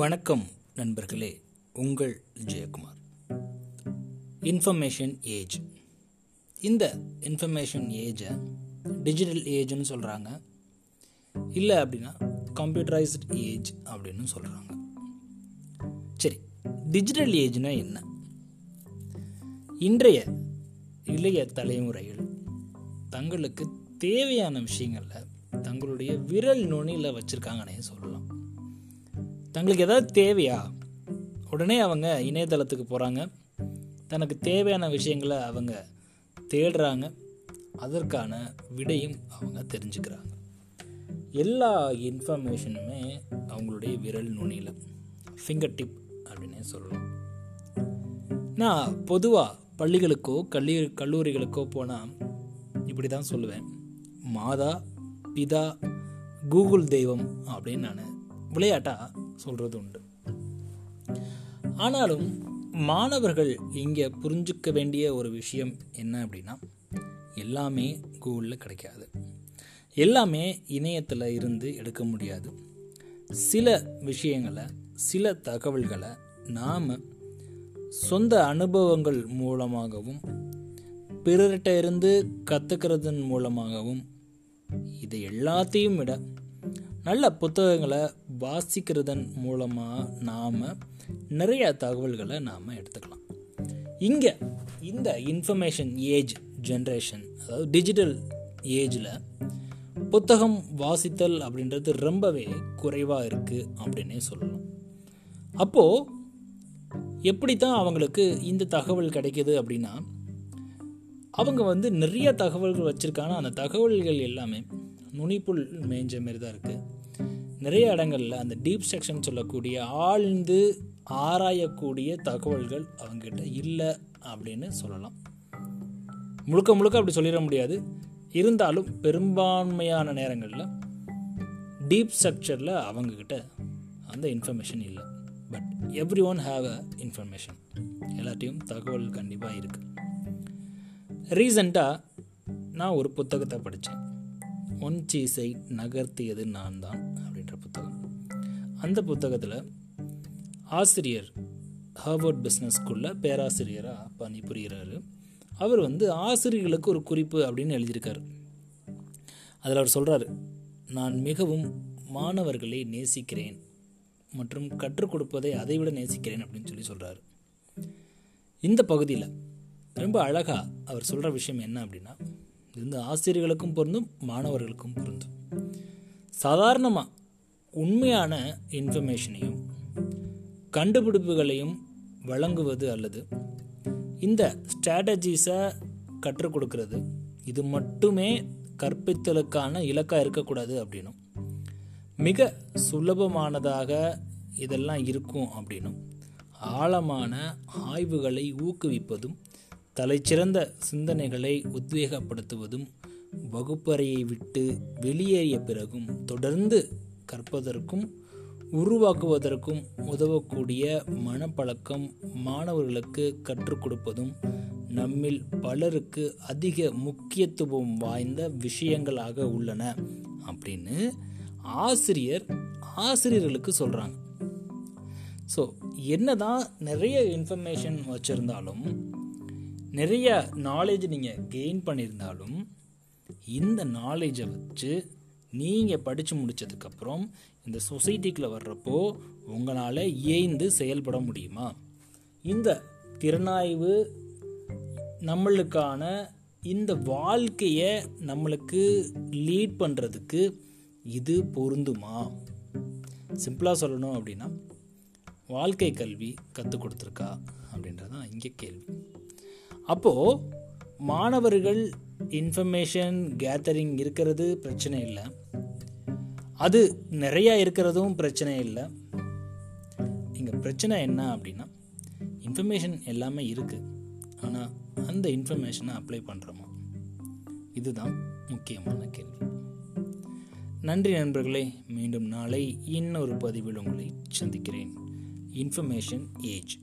வணக்கம் நண்பர்களே உங்கள் ஜெயக்குமார். இன்ஃபர்மேஷன் ஏஜ் இந்த இன்ஃபர்மேஷன் ஏஜை டிஜிட்டல் ஏஜ்னு சொல்கிறாங்க இல்லை அப்படின்னா கம்ப்யூட்டரைஸ்ட் ஏஜ் அப்படின்னு சொல்கிறாங்க சரி டிஜிட்டல் ஏஜ்னா என்ன? இன்றைய இளைய தலைமுறையில் தங்களுக்கு தேவையான விஷயங்களில் தங்களுடைய விரல் நுனியில் வச்சுருக்காங்கன்னே சொல்லலாம். தங்களுக்கு ஏதாவது தேவையா? உடனே அவங்க இணையதளத்துக்கு போகிறாங்க தனக்கு தேவையான விஷயங்களை அவங்க தேடுறாங்க. அதற்கான விடையும் அவங்க தெரிஞ்சுக்கிறாங்க. எல்லா இன்ஃபர்மேஷனுமே அவங்களுடைய விரல் நுனியில். ஃபிங்கர் டிப் அப்படின்னே சொல்லலாம். நான் பொதுவாக பள்ளிகளுக்கோ கல்லூ கல்லூரிகளுக்கோ போனால் இப்படி தான் சொல்லுவேன். மாதா பிதா கூகுள் தெய்வம் அப்படின்னு நான் விளையாட்டாக சொல்கிறது உண்டு ஆனாலும் மாணவர்கள் இங்கே புரிஞ்சுக்க வேண்டிய ஒரு விஷயம் என்ன அப்படின்னா எல்லாமே கூகுளில் கிடைக்காது. எல்லாமே இணையத்தில் இருந்து எடுக்க முடியாது. சில விஷயங்களை சில தகவல்களை நாம் சொந்த அனுபவங்கள் மூலமாகவும் பிறர்கிட்ட இருந்து கற்றுக்கிறதன் மூலமாகவும் இதை எல்லாத்தையும் விட நல்ல புத்தகங்களை வாசிக்கிறதன் மூலமாக நாம் நிறைய தகவல்களை நாம் எடுத்துக்கலாம். இங்கே இந்த இன்ஃபர்மேஷன் ஏஜ் ஜென்ரேஷன் அதாவது டிஜிட்டல் ஏஜில் புத்தகம் வாசித்தல் அப்படின்றது ரொம்பவே குறைவாக இருக்குது அப்படின்னே சொல்லலாம். அப்போது எப்படி தான் அவங்களுக்கு இந்த தகவல் கிடைக்கிது அப்படின்னா அவங்க வந்து நிறைய தகவல்கள் வச்சுருக்காங்க. அந்த தகவல்கள் எல்லாமே நுனிப்புல் மேய்ஞ்ச மாரி தான் இருக்குது நிறைய இடங்களில் அந்த டீப் செக்ஷன் சொல்லக்கூடிய ஆழ்ந்து ஆராயக்கூடிய தகவல்கள் அவங்ககிட்ட இல்லை அப்படின்னு சொல்லலாம். முழுக்க முழுக்க அப்படி சொல்லிட முடியாது. இருந்தாலும் பெரும்பான்மையான நேரங்களில் டீப் ஸ்ட்ரக்சரில் அவங்கக்கிட்ட அந்த இன்ஃபர்மேஷன் இல்லை. But every one have a information எல்லாத்தையும் தகவல் கண்டிப்பாக இருக்குது ரீசண்டாக நான் ஒரு புத்தகத்தை படித்தேன் ஒன் சீஸை நகர்த்தியது நான் தான் புத்தகம். அந்த புத்தகத்தில் ஆசிரியர் ஹார்வர்ட் பிஸ்னஸ் ஸ்கூலில் பேராசிரியராக பணிபுரிகிறாரு அவர் வந்து ஆசிரியர்களுக்கு ஒரு குறிப்பு அப்படின்னு எழுதியிருக்காரு. அதில் அவர் சொல்கிறார் நான் மிகவும் மாணவர்களை நேசிக்கிறேன் மற்றும் கற்றுக் கொடுப்பதை அதைவிட நேசிக்கிறேன் அப்படின்னு சொல்லி சொல்கிறார் இந்த பகுதியில் ரொம்ப அழகாக அவர் சொல்கிற விஷயம் என்ன அப்படின்னா இது வந்து ஆசிரியர்களுக்கும் பொருந்தும் மாணவர்களுக்கும் பொருந்தும். சாதாரணமாக உண்மையான இன்ஃபர்மேஷனையும் கண்டுபிடிப்புகளையும் வழங்குவது அல்லது இந்த ஸ்ட்ராட்டஜிஸை கற்றுக் கொடுக்கறது. இது மட்டுமே கற்பித்தலுக்கான இலக்காக இருக்கக்கூடாது அப்படின்னும். மிக சுலபமானதாக இதெல்லாம் இருக்கும் அப்படின்னும். ஆழமான ஆய்வுகளை ஊக்குவிப்பதும் தலைச்சிறந்த சிந்தனைகளை உத்வேகப்படுத்துவதும் வகுப்பறையை விட்டு வெளியேறிய பிறகும் தொடர்ந்து கற்பதற்கும் உருவாக்குவதற்கும் உதவக்கூடிய மனப்பழக்கம் மாணவர்களுக்கு கற்றுக் கொடுப்பதும் நம்மில் பலருக்கு அதிக முக்கியத்துவம் வாய்ந்த விஷயங்களாக உள்ளன அப்படின்னு ஆசிரியர் ஆசிரியர்களுக்கு சொல்கிறாங்க ஸோ என்னதான் நிறைய இன்ஃபர்மேஷன் வச்சுருந்தாலும் நிறைய நாலேஜ் நீங்கள் கெயின் பண்ணியிருந்தாலும் இந்த நாலேஜை வச்சு நீங்கள் படித்து முடித்ததுக்கப்புறம் இந்த சொசைட்டிக்குள்ளே வர்றப்போ உங்களால் ஏய்ந்து செயல்பட முடியுமா? இந்த திறனாய்வு நம்மளுக்கான இந்த வாழ்க்கையை நம்மளுக்கு லீட் பண்ணுறதுக்கு இது பொருந்துமா? சிம்பிளாக சொல்லணும் அப்படின்னா வாழ்க்கை கல்வி கற்றுக் கொடுத்துருக்கா அப்படின்றது தான் இங்கே கேள்வி. அப்போது மாணவர்கள் இன்ஃபர்மேஷன் கேதரிங் இருக்கிறது பிரச்சனை இல்லை. அது நிறையா இருக்கிறதும் பிரச்சனை இல்லை. இங்கே பிரச்சனை என்ன அப்படின்னா இன்ஃபர்மேஷன் எல்லாமே இருக்குது ஆனால் அந்த இன்ஃபர்மேஷனை அப்ளை பண்ணுறோமா இதுதான் முக்கியமான கேள்வி. நன்றி நண்பர்களே மீண்டும் நாளை இன்னொரு பதிவில் உங்களை சந்திக்கிறேன். Information age.